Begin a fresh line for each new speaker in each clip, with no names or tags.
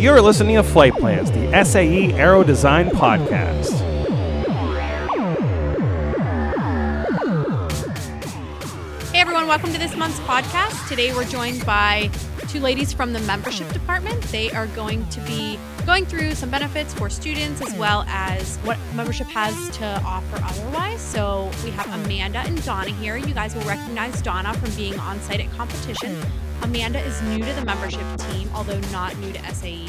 You're listening to Flight Plans, the SAE Aero Design Podcast.
Hey everyone, welcome to this month's podcast. Today we're joined by two ladies from the membership department. They are going to be going through some benefits for students as well as what membership has to offer otherwise. So we have Amanda and Donna here. You guys will recognize Donna from being on site at competition. Amanda is new to the membership team, although not new to SAE.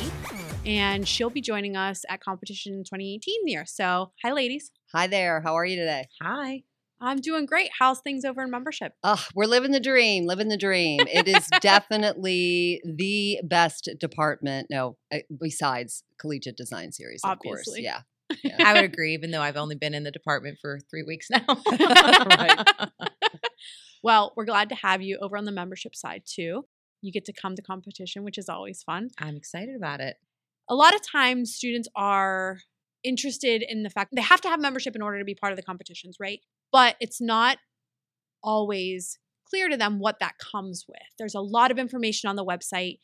And she'll be joining us at competition in 2018 year. So, hi, ladies.
Hi there. How are you today?
Hi. I'm doing great. How's things over in membership?
Oh, we're living the dream, living the dream. It is definitely the best department. No, uh, besides collegiate design series, of
Obviously.
course. Yeah.
I would agree, even though I've only been in the department for three weeks now.
Right.
Well, we're glad to have you over on the membership side too. You get to come to competition, which is always fun.
I'm excited about it.
A lot of times, students are interested in the fact they have to have membership in order to be part of the competitions, right? But it's not always clear to them what that comes with. There's a lot of information on the website,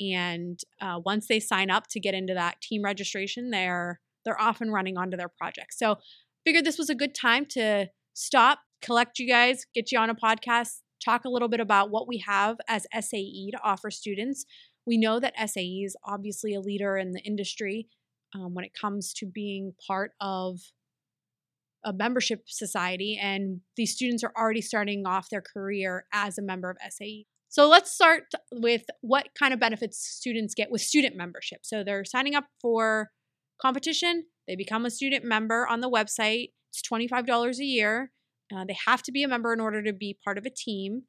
and uh, once they sign up to get into that team registration, they're they're off and running onto their project. So, figured this was a good time to stop, collect you guys, get you on a podcast, talk a little bit about what we have as SAE to offer students. We know that SAE is obviously a leader in the industry um, when it comes to being part of a membership society, and these students are already starting off their career as a member of SAE. So let's start with what kind of benefits students get with student membership. So they're signing up for competition, they become a student member on the website. It's $25 a year. Uh, they have to be a member in order to be part of a team.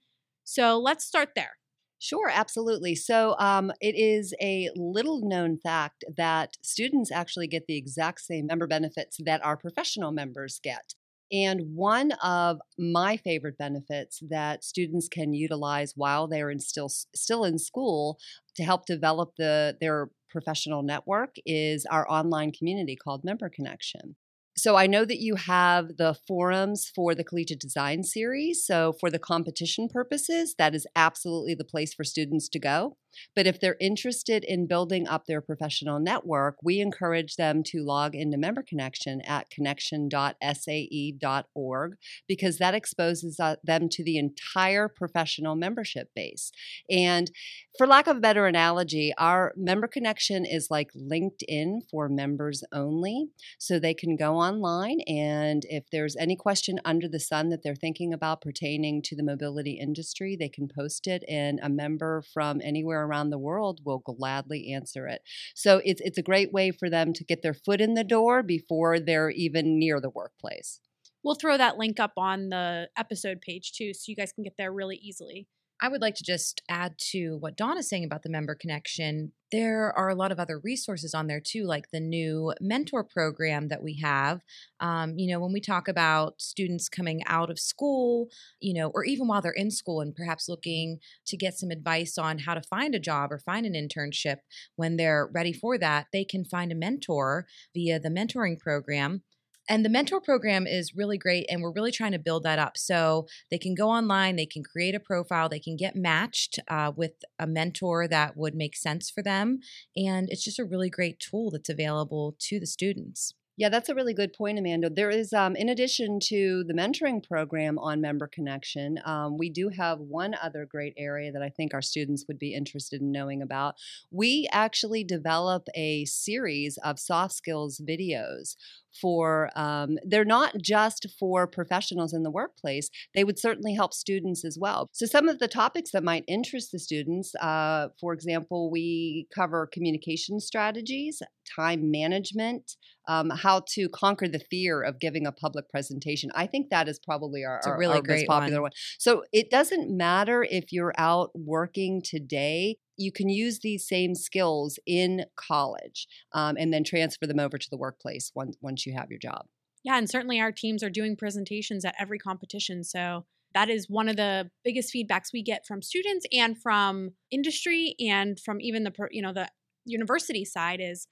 So let's start there.
Sure, absolutely. So um, it is a little known fact that students actually get the exact same member benefits that our professional members get. And one of my favorite benefits that students can utilize while they're in still still in school to help develop the their professional network is our online community called Member Connection. So I know that you have the forums for the collegiate design series. So for the competition purposes, that is absolutely the place for students to go. But if they're interested in building up their professional network, we encourage them to log into Member Connection at connection.sae.org because that exposes uh, them to the entire professional membership base. And for lack of a better analogy, our Member Connection is like LinkedIn for members only. So they can go online, and if there's any question under the sun that they're thinking about pertaining to the mobility industry, they can post it, and a member from anywhere around the world will gladly answer it. So it's it's a great way for them to get their foot in the door before they're even near the workplace.
We'll throw that link up on the episode page too, so you guys can get there really easily.
I would like to just add to what Donna's saying about the member connection. There are a lot of other resources on there too, like the new mentor program that we have. Um, you know, when we talk about students coming out of school, you know, or even while they're in school and perhaps looking to get some advice on how to find a job or find an internship when they're ready for that, they can find a mentor via the mentoring program. And the mentor program is really great, and we're really trying to build that up. So they can go online, they can create a profile, they can get matched uh, with a mentor that would make sense for them. And it's just a really great tool that's available to the students.
Yeah, that's a really good point, Amanda. There is, um, in addition to the mentoring program on Member Connection, um, we do have one other great area that I think our students would be interested in knowing about. We actually develop a series of soft skills videos for um, they're not just for professionals in the workplace they would certainly help students as well so some of the topics that might interest the students uh, for example we cover communication strategies time management um, how to conquer the fear of giving a public presentation i think that is probably our, our-
really
our
great
popular
one.
one so it doesn't matter if you're out working today you can use these same skills in college um, and then transfer them over to the workplace once once you have your job.
Yeah, and certainly our teams are doing presentations at every competition. So that is one of the biggest feedbacks we get from students and from industry and from even the you know the university side is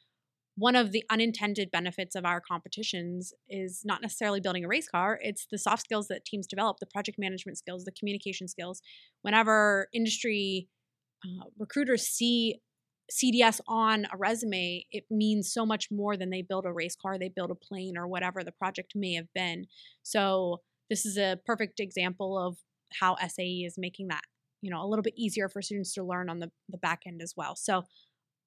one of the unintended benefits of our competitions is not necessarily building a race car it's the soft skills that teams develop the project management skills the communication skills whenever industry uh, recruiters see CDS on a resume, it means so much more than they build a race car, they build a plane, or whatever the project may have been. So this is a perfect example of how SAE is making that you know a little bit easier for students to learn on the, the back end as well. So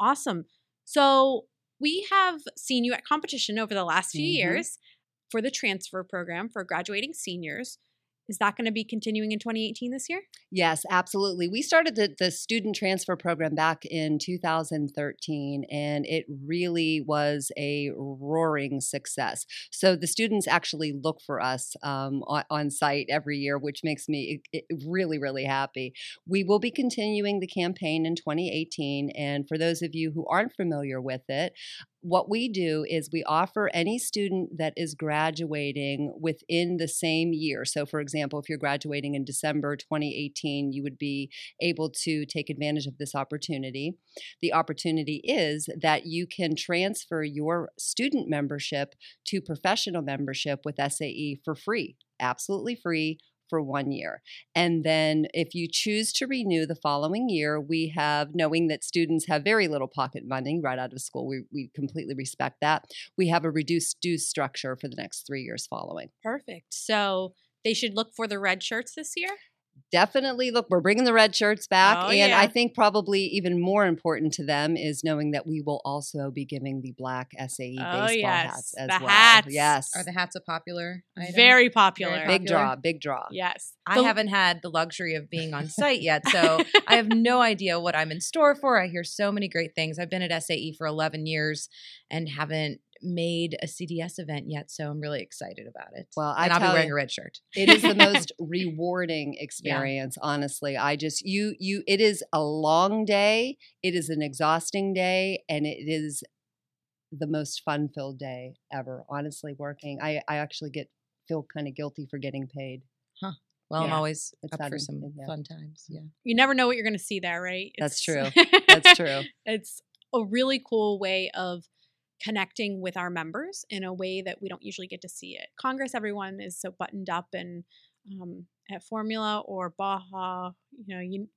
awesome. So we have seen you at competition over the last few
Mhm.
years for the transfer program for graduating seniors. Is that going to be continuing in 2018 this year?
Yes, absolutely. We started the, the student transfer program back in 2013, and it really was a roaring success. So the students actually look for us um, on, on site every year, which makes me really, really happy. We will be continuing the campaign in 2018, and for those of you who aren't familiar with it, what we do is we offer any student that is graduating within the same year. So, for example, if you're graduating in December 2018, you would be able to take advantage of this opportunity. The opportunity is that you can transfer your student membership to professional membership with SAE for free, absolutely free. For one year. And then, if you choose to renew the following year, we have, knowing that students have very little pocket money right out of school, we, we completely respect that. We have a reduced dues structure for the next three years following.
Perfect. So they should look for the red shirts this year.
Definitely look, we're bringing the red shirts back.
Oh,
and
yeah.
I think probably even more important to them is knowing that we will also be giving the black SAE
Oh,
baseball
yes.
hats as
The
well.
hats.
Yes.
Are the hats a popular item?
Very popular.
Very
big
popular.
draw, big draw.
Yes.
I
The-
haven't had the luxury of being on site yet, so I have no idea what I'm in store for. I hear so many great things. I've been at SAE for 11 years and haven't made a CDS event yet, so I'm really excited about it.
Well, I
and I'll be wearing
you-
a red shirt.
it is the most rewarding experience honestly i just you you it is a long day it is an exhausting day and it is the most fun filled day ever honestly working i i actually get feel kind of guilty for getting paid Huh.
Well, I'm always
It's
up for some
yeah.
fun times. Yeah.
you never know what you're going to see there, right?
That's true. That's true.
it's a really cool way of connecting with our members in a way that we don't usually get to see it. Congress, everyone is so buttoned up, and um, at Formula or Baja, you know, you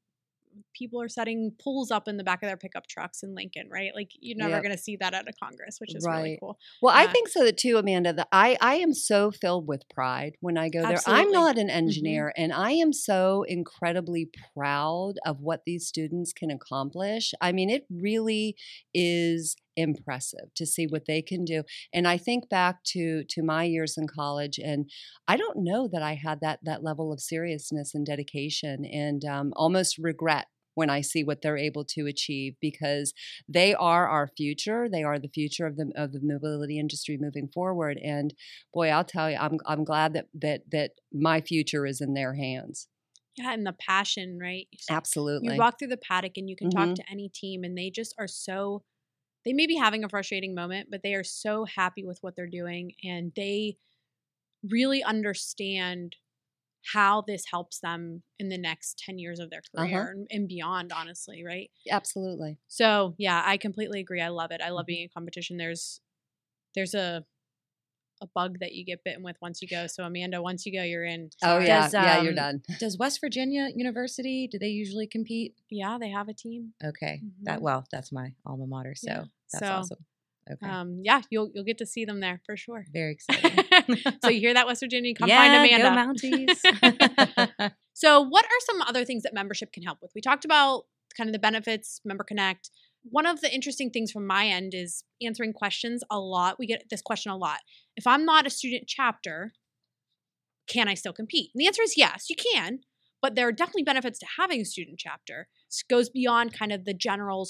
people are setting pools up in the back of their pickup trucks in Lincoln, right? Like you're never
Yep.
going to see that at a Congress, which is really cool.
Well, I think so too, Amanda. That I I am so filled with pride when I go there. I'm not an engineer, and I am so incredibly proud of what these students can accomplish. I mean, it really is impressive to see what they can do. And I think back to to my years in college, and I don't know that I had that that level of seriousness and dedication, and um, almost regret when I see what they're able to achieve because they are our future. They are the future of the of the mobility industry moving forward. And boy, I'll tell you, I'm I'm glad that that that my future is in their hands.
Yeah, and the passion, right?
Absolutely.
You walk through the paddock and you can talk
Mhm.
to any team, and they just are so. They may be having a frustrating moment, but they are so happy with what they're doing, and they really understand how this helps them in the next 10 years of their
Uh-huh.
career and, and beyond honestly right
Absolutely.
so yeah i completely agree i love it i love
Mhm.
being in competition there's there's a a bug that you get bitten with once you go so amanda once you go you're in
Oh yeah,
Does,
yeah, you're
um,
done.
Does West Virginia University, do they usually compete?
yeah they have a team
Okay. That
Mhm.
well, that's my alma mater, so
Yeah.
That's
So,
awesome. Okay.
um yeah you'll you'll get to see them there for sure
Very exciting.
so you hear that west virginia come
yeah,
find amanda
Go Mounties.
So, what are some other things that membership can help with? We talked about kind of the benefits, Member Connect. One of the interesting things from my end is answering questions a lot. We get this question a lot. If I'm not a student chapter, can I still compete? And the answer is yes, you can, but there are definitely benefits to having a student chapter. Goes beyond kind of the general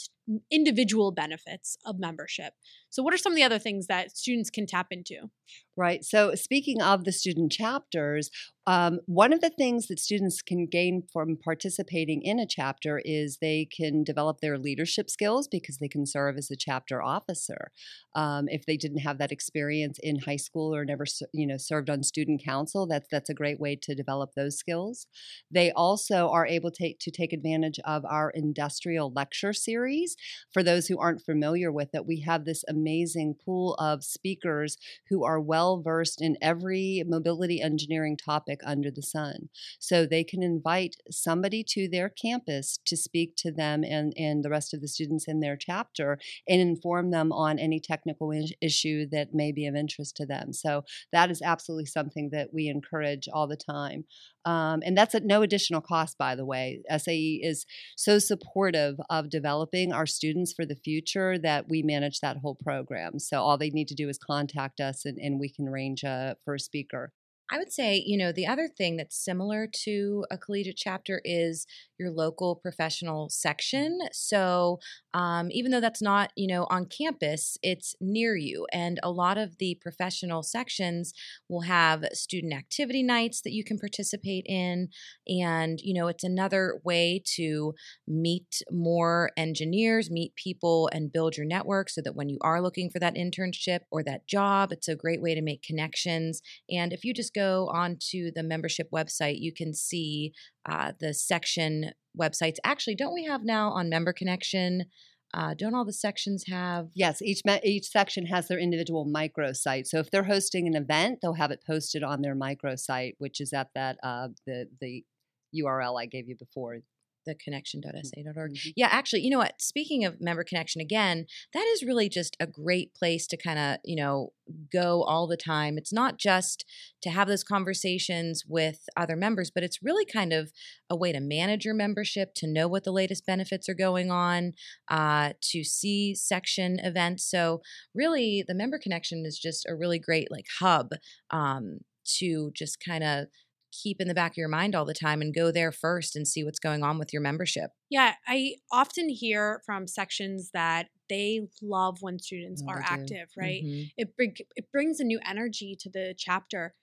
individual benefits of membership. So, what are some of the other things that students can tap into?
Right. So, speaking of the student chapters, um, one of the things that students can gain from participating in a chapter is they can develop their leadership skills because they can serve as a chapter officer. Um, if they didn't have that experience in high school or never, you know, served on student council, that's that's a great way to develop those skills. They also are able to, to take advantage of our industrial lecture series. For those who aren't familiar with it, we have this amazing pool of speakers who are well versed in every mobility engineering topic under the sun. So they can invite somebody to their campus to speak to them and, and the rest of the students in their chapter and inform them on any technical issue that may be of interest to them. So that is absolutely something that we encourage all the time. Um, and that's at no additional cost, by the way. SAE is so supportive of developing our students for the future that we manage that whole program. So all they need to do is contact us and, and we can arrange a, for a speaker.
I would say, you know, the other thing that's similar to a collegiate chapter is your local professional section. So, um, even though that's not, you know, on campus, it's near you. And a lot of the professional sections will have student activity nights that you can participate in. And, you know, it's another way to meet more engineers, meet people, and build your network so that when you are looking for that internship or that job, it's a great way to make connections. And if you just go onto the membership website, you can see uh, the section websites. Actually, don't we have now on Member Connection? Uh, don't all the sections have?
Yes, each me- each section has their individual microsite. So if they're hosting an event, they'll have it posted on their microsite, which is at that uh, the the URL I gave you before,
the connection.sa.org. Mm-hmm. Yeah, actually, you know what? Speaking of member connection again, that is really just a great place to kind of, you know, go all the time. It's not just to have those conversations with other members, but it's really kind of a way to manage your membership, to know what the latest benefits are going on, uh, to see section events. So, really, the member connection is just a really great like hub um, to just kind of keep in the back of your mind all the time and go there first and see what's going on with your membership.
Yeah, I often hear from sections that they love when students oh, are active, right? Mm-hmm. It it brings a new energy to the chapter.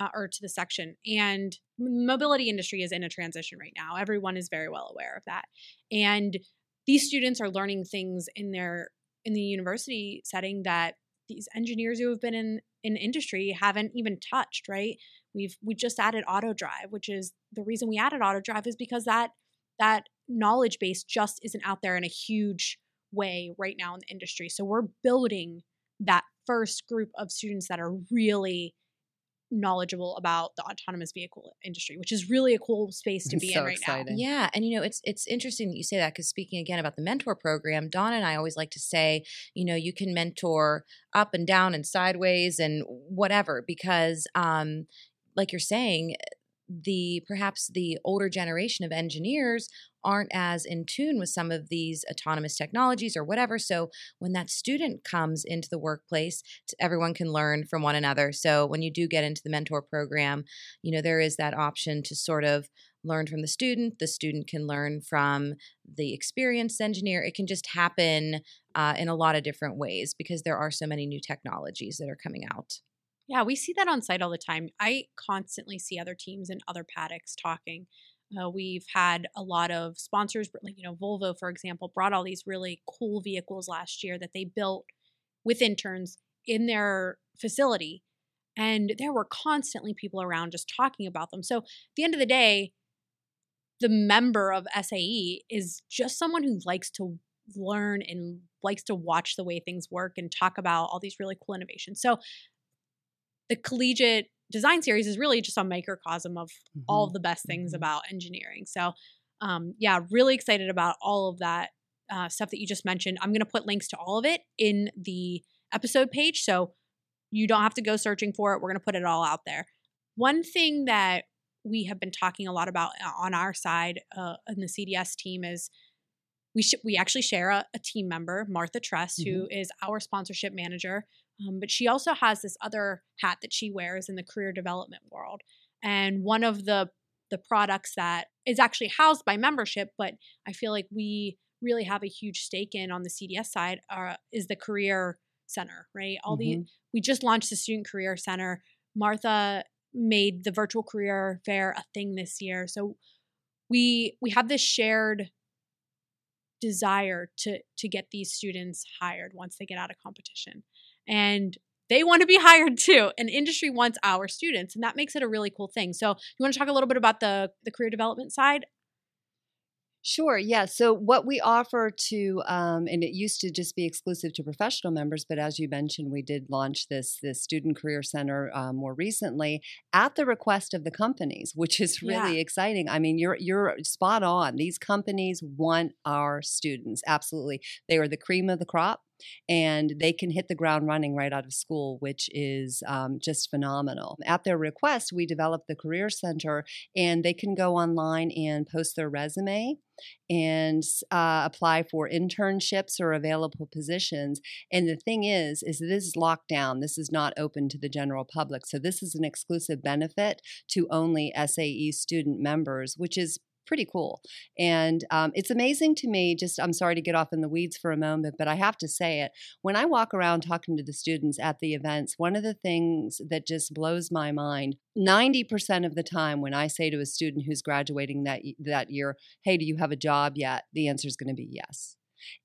Uh, or to the section and mobility industry is in a transition right now everyone is very well aware of that and these students are learning things in their in the university setting that these engineers who have been in in industry haven't even touched right We've we just added auto drive, which is the reason we added auto drive is because that that knowledge base just isn't out there in a huge way right now in the industry. So we're building that first group of students that are really knowledgeable about the autonomous vehicle industry, which is really a cool space to be so in right exciting.
now. Yeah, and you know, it's it's interesting that you say that because speaking again about the mentor program, Donna and I always like to say, you know, you can mentor up and down and sideways and whatever because um, like you're saying, the perhaps the older generation of engineers aren't as in tune with some of these autonomous technologies or whatever so when that student comes into the workplace everyone can learn from one another. So when you do get into the mentor program you know there is that option to sort of learn from the student the student can learn from the experienced engineer. It can just happen uh, in a lot of different ways because there are so many new technologies that are coming out
yeah, we see that on site all the time. I constantly see other teams and other paddocks talking. Uh, we've had a lot of sponsors, like you know, Volvo, for example, brought all these really cool vehicles last year that they built with interns in their facility, and there were constantly people around just talking about them. So at the end of the day, the member of SAE is just someone who likes to learn and likes to watch the way things work and talk about all these really cool innovations. So the collegiate design series is really just a microcosm of mm-hmm. all of the best things mm-hmm. about engineering. So, um, yeah, really excited about all of that uh, stuff that you just mentioned. I'm going to put links to all of it in the episode page. So you don't have to go searching for it. We're going to put it all out there. One thing that we have been talking a lot about uh, on our side uh, in the CDS team is we sh- we actually share a, a team member, Martha Tress, mm-hmm. who is our sponsorship manager. Um, but she also has this other hat that she wears in the career development world. And one of the the products that is actually housed by membership, but I feel like we really have a huge stake in on the CDS side uh, is the career center, right? All mm-hmm. the we just launched the student career center. Martha made the virtual career fair a thing this year, so we we have this shared desire to to get these students hired once they get out of competition and they want to be hired too and industry wants our students and that makes it a really cool thing so you want to talk a little bit about the the career development side
Sure. Yeah. So what we offer to, um, and it used to just be exclusive to professional members, but as you mentioned, we did launch this this student career center uh, more recently at the request of the companies, which is really
Yeah.
exciting. I mean, you're you're spot on. These companies want our students. Absolutely, they are the cream of the crop. And they can hit the ground running right out of school, which is um, just phenomenal. At their request, we developed the Career Center, and they can go online and post their resume and uh, apply for internships or available positions. And the thing is, is this is locked down. This is not open to the general public. So this is an exclusive benefit to only SAE student members, which is pretty cool. And um, it's amazing to me. Just I'm sorry to get off in the weeds for a moment, but I have to say it. When I walk around talking to the students at the events, one of the things that just blows my mind 90% of the time when I say to a student who's graduating that, that year, hey, do you have a job yet? The answer is going to be yes.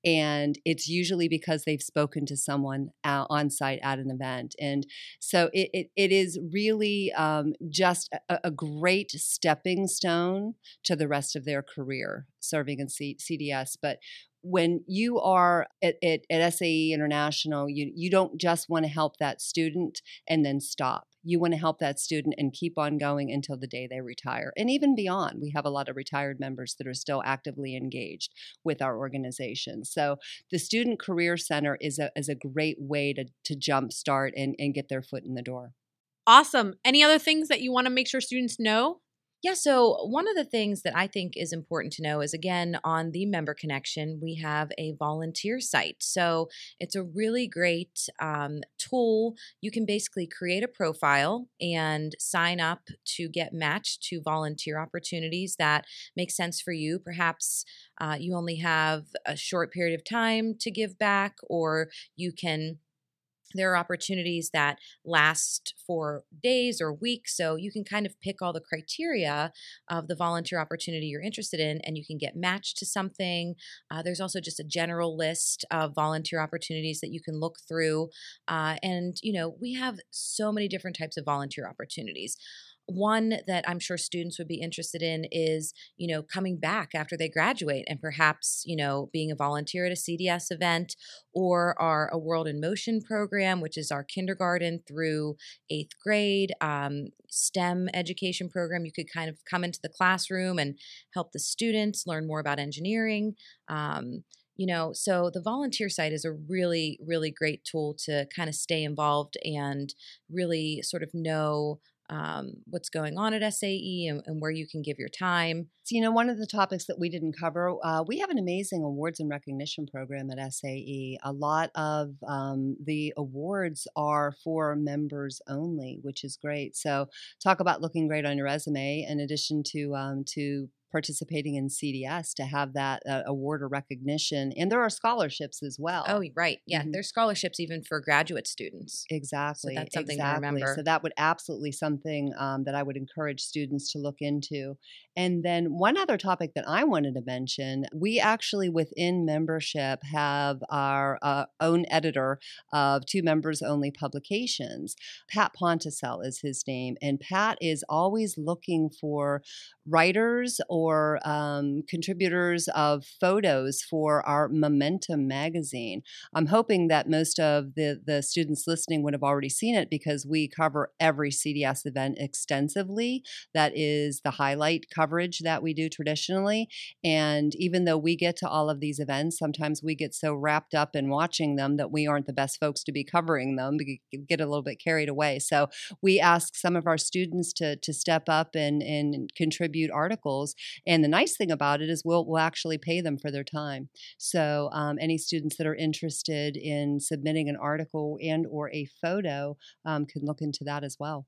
And it's usually because they've spoken to someone uh, on site at an event. And so it, it, it is really um, just a, a great stepping stone to the rest of their career serving in C- CDS. But when you are at, at, at SAE International, you, you don't just want to help that student and then stop. You want to help that student and keep on going until the day they retire. And even beyond, we have a lot of retired members that are still actively engaged with our organization. So the Student Career Center is a, is a great way to, to jumpstart and, and get their foot in the door.
Awesome. Any other things that you want to make sure students know?
Yeah, so one of the things that I think is important to know is again, on the member connection, we have a volunteer site. So it's a really great um, tool. You can basically create a profile and sign up to get matched to volunteer opportunities that make sense for you. Perhaps uh, you only have a short period of time to give back, or you can there are opportunities that last for days or weeks so you can kind of pick all the criteria of the volunteer opportunity you're interested in and you can get matched to something. Uh, there's also just a general list of volunteer opportunities that you can look through uh, and you know we have so many different types of volunteer opportunities one that I'm sure students would be interested in is, you know, coming back after they graduate and perhaps, you know, being a volunteer at a CDS event or our A World in Motion program, which is our kindergarten through eighth grade um, STEM education program. You could kind of come into the classroom and help the students learn more about engineering. Um, you know, so the volunteer site is a really, really great tool to kind of stay involved and really sort of know um, what's going on at SAE and, and, where you can give your time.
So, you know, one of the topics that we didn't cover, uh, we have an amazing awards and recognition program at SAE. A lot of um, the awards are for members only, which is great. So, talk about looking great on your resume. In addition to um, to participating in CDS to have that uh, award or recognition. And there are scholarships as well.
Oh, right. Yeah. Mm-hmm. There's scholarships even for graduate students.
Exactly.
So that's something
exactly.
to remember.
So that would absolutely something um, that I would encourage students to look into. And then one other topic that I wanted to mention, we actually within membership have our uh, own editor of two members only publications. Pat Ponticel is his name. And Pat is always looking for writers or um, contributors of photos for our Momentum magazine. I'm hoping that most of the, the students listening would have already seen it because we cover every CDS event extensively. That is the highlight coverage that we do traditionally. And even though we get to all of these events, sometimes we get so wrapped up in watching them that we aren't the best folks to be covering them, we get a little bit carried away. So we ask some of our students to, to step up and, and contribute articles. And the nice thing about it is we'll, we'll actually pay them for their time. So um, any students that are interested in submitting an article and or a photo um, can look into that as well.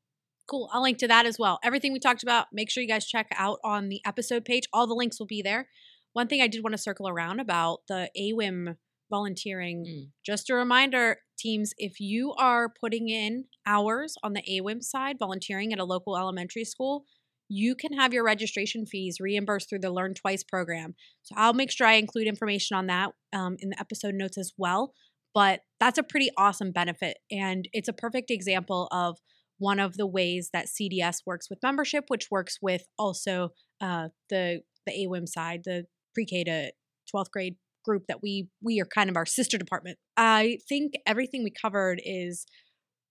Cool. I'll link to that as well. Everything we talked about, make sure you guys check out on the episode page. All the links will be there. One thing I did want to circle around about the AWIM volunteering. Mm. Just a reminder, teams, if you are putting in hours on the AWIM side, volunteering at a local elementary school, you can have your registration fees reimbursed through the Learn Twice program. So I'll make sure I include information on that um, in the episode notes as well. But that's a pretty awesome benefit. And it's a perfect example of one of the ways that CDS works with membership, which works with also uh, the the AWIM side, the pre-K to 12th grade group that we we are kind of our sister department. I think everything we covered is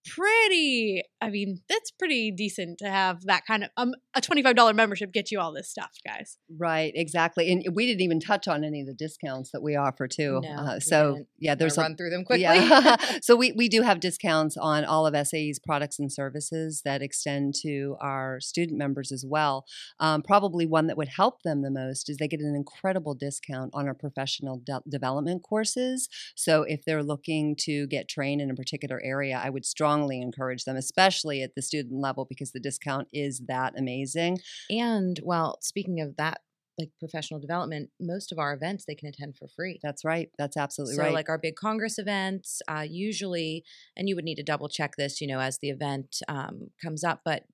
pretty i mean that's pretty decent to have that kind of um, a $25 membership get you all this stuff guys
Right, exactly. And we didn't even touch on any of the discounts that we offer too.
No,
uh, so
didn't.
yeah, there's a
run through them quickly.
Yeah. so we, we do have discounts on all of SAE's products and services that extend to our student members as well. Um, probably one that would help them the most is they get an incredible discount on our professional de- development courses. So if they're looking to get trained in a particular area, I would strongly encourage them, especially at the student level, because the discount is that amazing.
And well, speaking of that, like professional development, most of our events they can attend for free.
That's right. That's absolutely
so
right.
So, like our big congress events uh, usually and you would need to double check this you know as the event um, comes up but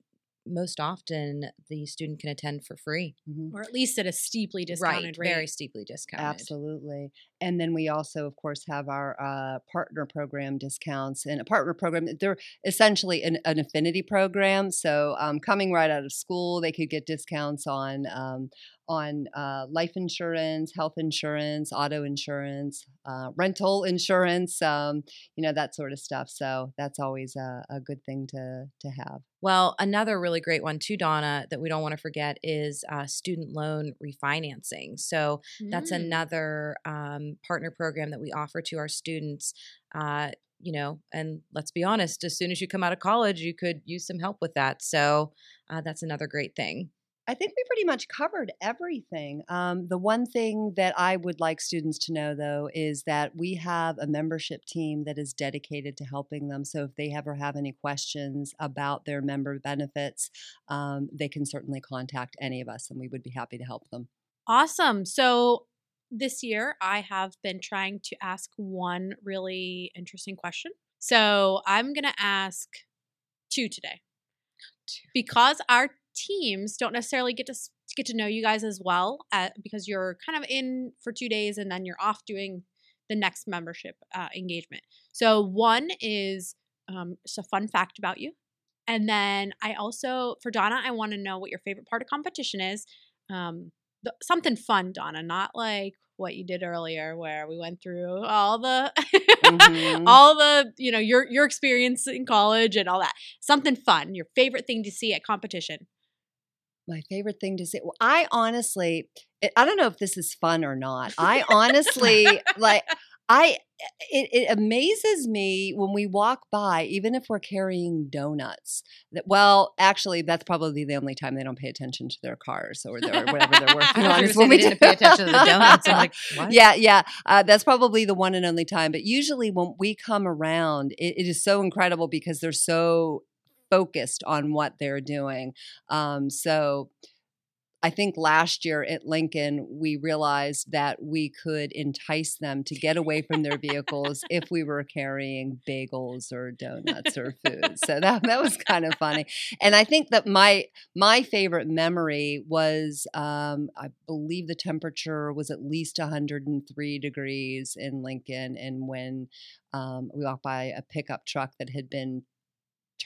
most often the student can attend for free
Mhm.
or at least at a steeply discounted rate
very steeply discounted
Absolutely. And then we also, of course, have our uh, partner program discounts. And a partner program, they're essentially an, an affinity program. So um, coming right out of school, they could get discounts on um, on uh, life insurance, health insurance, auto insurance, uh, rental insurance, um, you know, that sort of stuff. So that's always a, a good thing to to have.
Well, another really great one too, Donna, that we don't want to forget is uh, student loan refinancing. So that's
Mm.
another um, partner program that we offer to our students. Uh, you know, and let's be honest, as soon as you come out of college, you could use some help with that. So uh, that's another great thing.
I think we pretty much covered everything. Um, the one thing that I would like students to know, though, is that we have a membership team that is dedicated to helping them. So if they ever have any questions about their member benefits, um, they can certainly contact any of us and we would be happy to help them.
Awesome. So this year I have been trying to ask one really interesting question. So I'm going to ask two today. Because our teams don't necessarily get to get to know you guys as well uh, because you're kind of in for 2 days and then you're off doing the next membership uh, engagement. So one is um, just a fun fact about you. And then I also, for Donna, I want to know what your favorite part of competition is. Um, th- something fun, Donna, not like what you did earlier, where we went through all the,
Mhm.
all the, you know, your your experience in college and all that. Something fun. Your favorite thing to see at competition.
My favorite thing to say. Well, I honestly, I- I don't know if this is fun or not. I honestly like. I it, it amazes me when we walk by, even if we're carrying donuts. That well, actually, that's probably the only time they don't pay attention to their cars or, their, whatever they're working on. is when we
didn't pay attention to the donuts. I'm like, what?
yeah, yeah. Uh, that's probably the one and only time. But usually, when we come around, it, it is so incredible because they're so focused on what they're doing. Um, so. I think last year at Lincoln, we realized that we could entice them to get away from their vehicles if we were carrying bagels or donuts or food. So that that was kind of funny. And I think that my my favorite memory was um, I believe the temperature was at least 103 degrees in Lincoln, and when um, we walked by a pickup truck that had been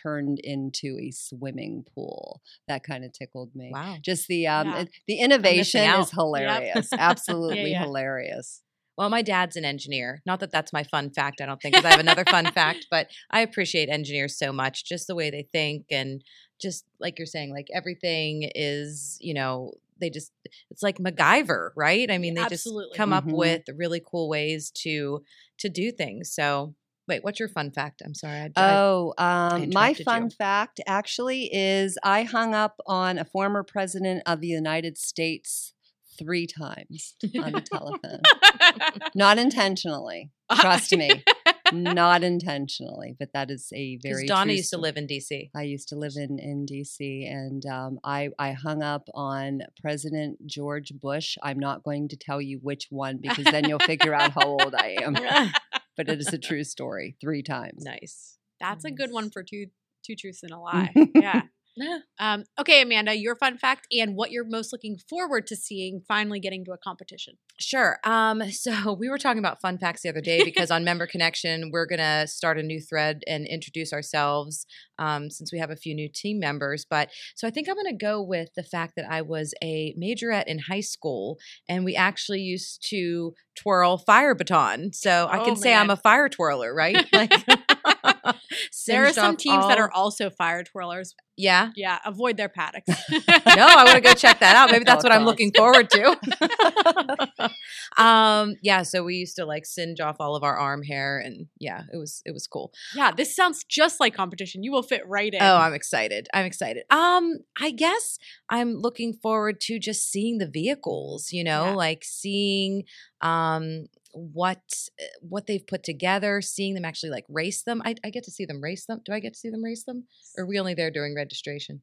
turned into a swimming pool, that kind of tickled me.
Wow.
Just the um,
Yeah.
the innovation is hilarious, absolutely
yeah.
hilarious.
Well, my dad's an engineer. Not that that's my fun fact, I don't think, because I have another fun fact, but I appreciate engineers so much, just the way they think. And just like you're saying, like everything is, you know, they just, it's like MacGyver, right? I mean, they
Absolutely.
just come up
Mhm.
with really cool ways to to do things. So, wait, what's your fun fact? I'm sorry. I, I-
Oh, um, my fun
you.
fact actually is I hung up on a former president of the United States three times on the telephone. Not intentionally. Trust me. Not intentionally, but that is a very
Donna used to live in DC.
I used to live in, in DC and um, I, I hung up on President George Bush. I'm not going to tell you which one because then you'll figure out how old I am. But it is a true story three times.
nice.
That's a good one for two two truths and a lie. yeah. Um, okay, Amanda, your fun fact and what you're most looking forward to seeing finally getting to a competition.
Sure. Um, so we were talking about fun facts the other day because on Member Connection, we're gonna start a new thread and introduce ourselves um, since we have a few new team members. But so I think I'm gonna go with the fact that I was a majorette in high school and we actually used to twirl fire baton. So I
Oh,
can say I'm a fire twirler, right? Like
There are some teams that are also fire twirlers.
yeah.
Yeah, avoid their paddocks.
no, I want to go check that out. Maybe that's what I'm looking forward to. um, yeah, so we used to like singe off all of our arm hair, and yeah, it was it was cool.
yeah, this sounds just like competition. You will fit right in.
Oh, I'm excited! I'm excited. Um, I guess I'm looking forward to just seeing the vehicles. You know,
Yeah.
like seeing um what uh, what they've put together, seeing them actually like race them. I, I get to see them race them. Do I get to see them race them? Or are we only there during registration?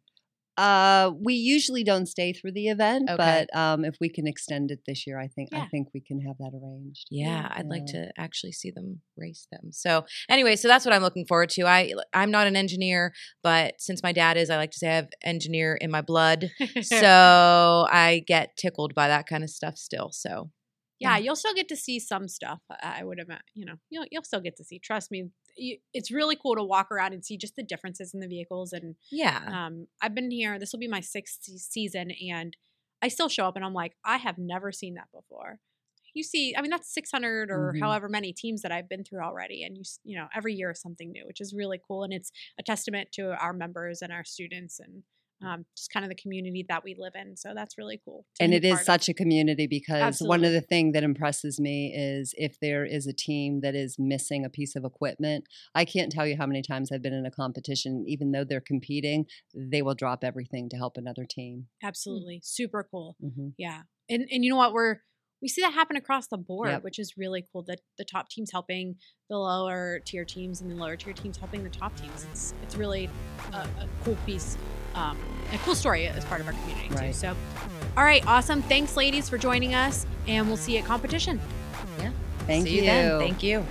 Uh, we usually don't stay through the event,
Okay.
but um, if we can extend it this year, I think I think we can have that arranged.
Yeah, I'd like to actually see them race them. So anyway, so that's what I'm looking forward to. I I'm not an engineer, but since my dad is, I like to say I have engineer in my blood. so I get tickled by that kind of stuff still. So
yeah,
Yeah.
you'll still get to see some stuff. I would imagine, you know, you'll you'll still get to see. Trust me, it's really cool to walk around and see just the differences in the vehicles. And
yeah.
um, I've been here. This will be my sixth season, and I still show up and I'm like, I have never seen that before. You see, I mean, that's 600 or
Mhm.
however many teams that I've been through already, and you you know, every year is something new, which is really cool, and it's a testament to our members and our students and um, just kind of the community that we live in. So that's really cool.
and it is
part of.
such a community because one of the things that impresses me is if there is a team that is missing a piece of equipment i can't tell you how many times i've been in a competition even though they're competing they will drop everything to help another team
absolutely super cool.
hmm
Yeah. And and you know what? We're we see that happen across the board,
Yep.
which is really cool. That the top teams helping the lower tier teams and the lower tier teams helping the top teams. It's it's really a, a cool piece, um, a cool story as part of our community too. So, all right, awesome. Thanks, ladies, for joining us, and we'll see you at competition. Yeah.
thank
See you. then. Thank you.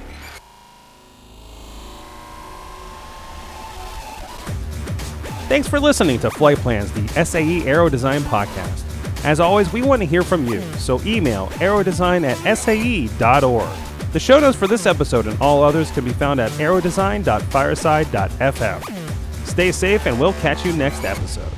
Thanks for listening to Flight Plans, the SAE Aero Design Podcast. As always, we want to hear from you, so email aerodesign at sae.org. The show notes for this episode and all others can be found at aerodesign.fireside.fm. Stay safe, and we'll catch you next episode.